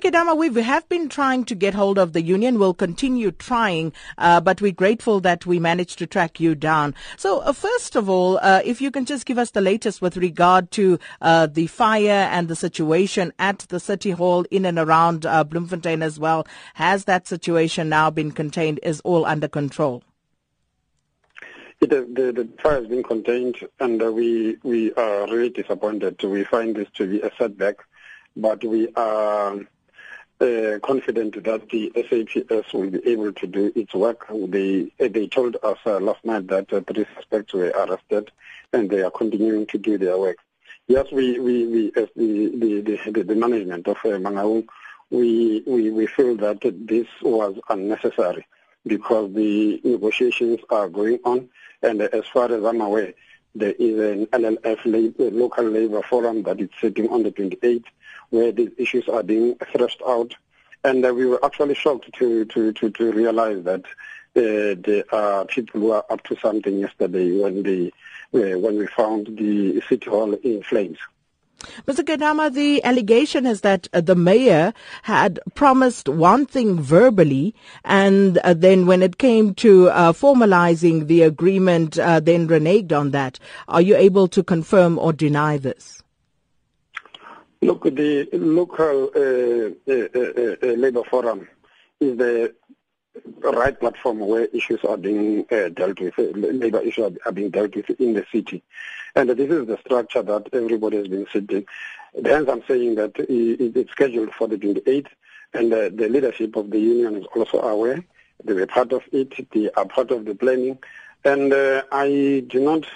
Khedama, we have been trying to get hold of the union. We'll continue trying, uh, but we're grateful that we managed to track you down. So, uh, first of all, uh, if you can just give us the latest with regard to uh, the fire and the situation at the City Hall in and around uh, Bloemfontein as well. Has that situation now been contained? Is all under control? The, the fire has been contained, and uh, we we are really disappointed. We find this to be a setback, but we are uh, confident that the SAPS will be able to do its work. They they told us uh, last night that uh, three suspects were arrested, and they are continuing to do their work. Yes, we we, we as the the, the, the management of uh, Mangaung, we, we we feel that this was unnecessary because the negotiations are going on and as far as I'm aware, there is an LLF labor, local labor forum that is sitting on the 28th where these issues are being thrashed out. And uh, we were actually shocked to, to, to, to realize that uh, there are people who are up to something yesterday when, they, uh, when we found the city hall in flames. Mr. Khedama, the allegation is that uh, the mayor had promised one thing verbally, and uh, then when it came to uh, formalizing the agreement, uh, then reneged on that. Are you able to confirm or deny this? Look, the local uh, uh, labor forum is the right platform where issues are being dealt with, labor issues are being dealt with in the city. And this is the structure that everybody has been sitting. Hence, I'm saying that it's scheduled for the 28th, and uh, the leadership of the union is also aware. They were part of it. They are part of the planning. And uh, I do not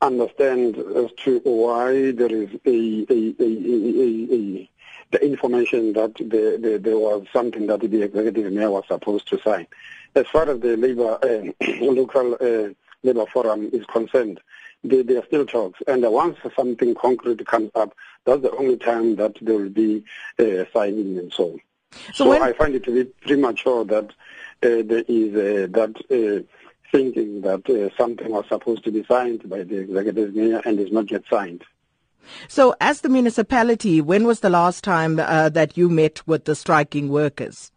understand as to why there is a, a, a, a the information that the, the, there was something that the executive mayor was supposed to sign. As far as the labor uh, local uh, labor forum is concerned, there, there are still talks. And once something concrete comes up, that's the only time that there will be uh, signing and so on. So, so I find it to be premature that uh, there is uh, that uh, thinking that uh, something was supposed to be signed by the executive mayor and is not yet signed. So, as the municipality, when was the last time uh, that you met with the striking workers?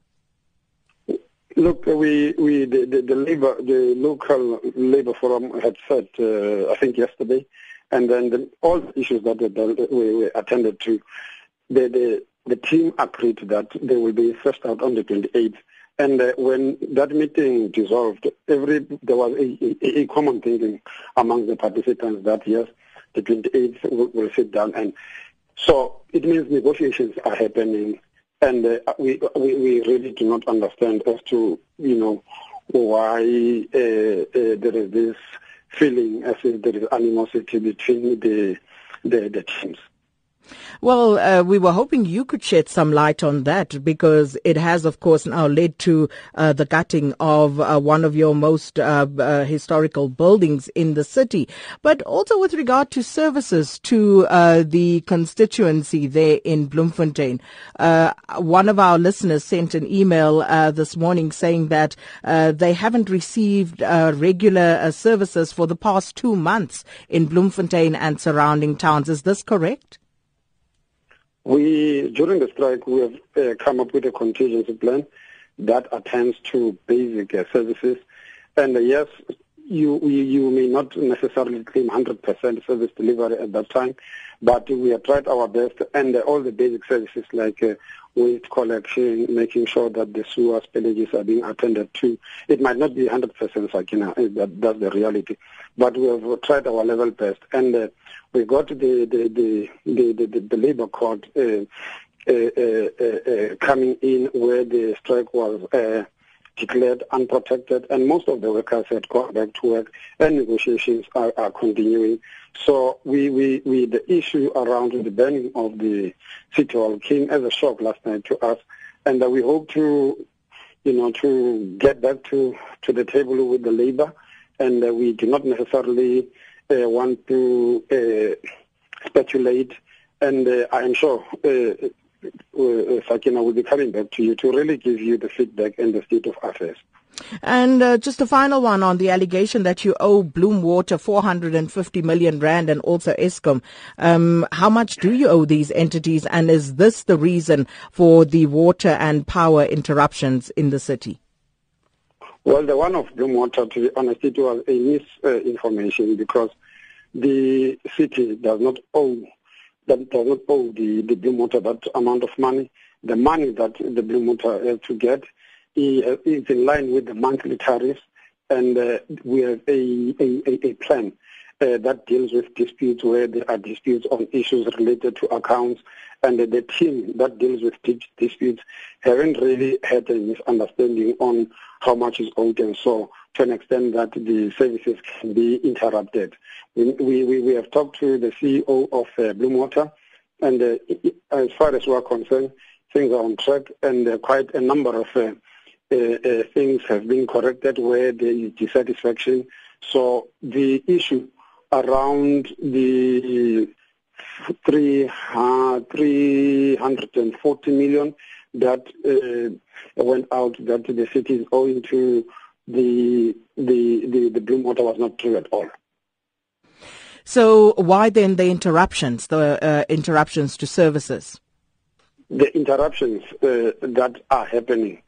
Look, we, we the, the, the labor, the local labor forum had said, uh, I think yesterday, and then the, all the issues that, we, we, attended to, the, the, the team agreed that they will be first out on the 28th. And uh, when that meeting dissolved, every there was a, a, a, common thinking among the participants that yes, the 28th will, will sit down, and so it means negotiations are happening and uh, we, we, we really do not understand as to you know why uh, uh, there is this feeling as if there is animosity between the the, the teams. Well, uh, we were hoping you could shed some light on that because it has, of course, now led to uh, the gutting of uh, one of your most uh, uh, historical buildings in the city. But also with regard to services to uh, the constituency there in Bloemfontein. one of our listeners sent an email this morning saying that they haven't received regular services for the past two months in Bloemfontein and surrounding towns. Is this correct? We, during the strike, we have uh, come up with a contingency plan that attends to basic uh, services. And uh, yes, you, you, you may not necessarily claim 100% service delivery at that time, but we have tried our best, and uh, all the basic services like uh, waste collection, making sure that the sewer spillages are being attended to. It might not be 100% Sakina, uh, that, that's the reality, but we have tried our level best. And uh, we got the the the the, the, the labor court uh, uh, uh, uh, coming in where the strike was uh, declared unprotected, and most of the workers had gone back to work, and negotiations are, are continuing. So we, we, we the issue around the burning of the city hall came as a shock last night to us, and we hope to you know to get back to to the table with the labor, and we do not necessarily uh, want to uh, speculate, and uh, I am sure uh, uh, Sakina will be coming back to you to really give you the feedback and the state of affairs. And uh, just a final one on the allegation that you owe Bloem Water 450 million rand and also Eskom. Um, how much do you owe these entities, and is this the reason for the water and power interruptions in the city? Well, the one of Bloem Water, to be honest, it was a misinformation because the city does not owe that does not owe the, the Bloem Water that amount of money. The money that the Bloem Water has to get is in line with the monthly tariffs, and uh, we have a, a, a plan uh, that deals with disputes where there are disputes on issues related to accounts, and the team that deals with disputes haven't really had a misunderstanding on how much is owed and so to an extent that the services can be interrupted. We, we, we have talked to the CEO of uh, Bloem Water, and uh, as far as we are concerned, things are on track, and uh, quite a number of uh, uh, uh, things have been corrected where there is dissatisfaction. So the issue around the three, uh, 340 million that uh, went out that the city is owing to the the the, the Bloem Water was not true at all. So why then the interruptions, the uh, interruptions to services? The interruptions uh, that are happening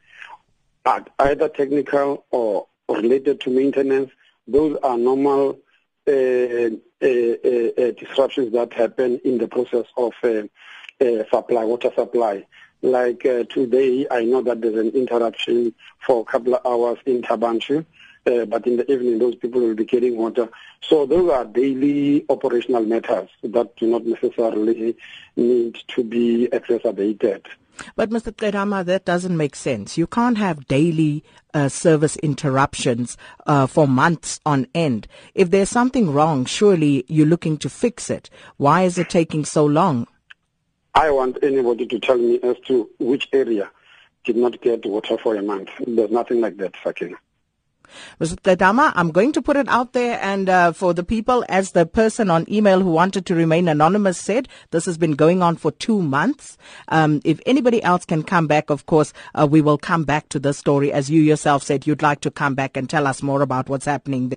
are either technical or related to maintenance. Those are normal uh, Uh, uh, uh, disruptions that happen in the process of supply, water supply. Like uh, today, I know that there's an interruption for a couple of hours in Thaba Nchu, uh, but in the evening, those people will be getting water. So those are daily operational matters that do not necessarily need to be exacerbated. But Mr. Khedama, that doesn't make sense. You can't have daily uh, service interruptions uh, for months on end. If there's something wrong, surely you're looking to fix it. Why is it taking so long? I want anybody to tell me as to which area did not get water for a month. There's nothing like that, Sakina. Mr. Khedama, I'm going to put it out there and uh, for the people, as the person on email who wanted to remain anonymous said, this has been going on for two months. Um, if anybody else can come back, of course, uh, we will come back to the story. As you yourself said, you'd like to come back and tell us more about what's happening there.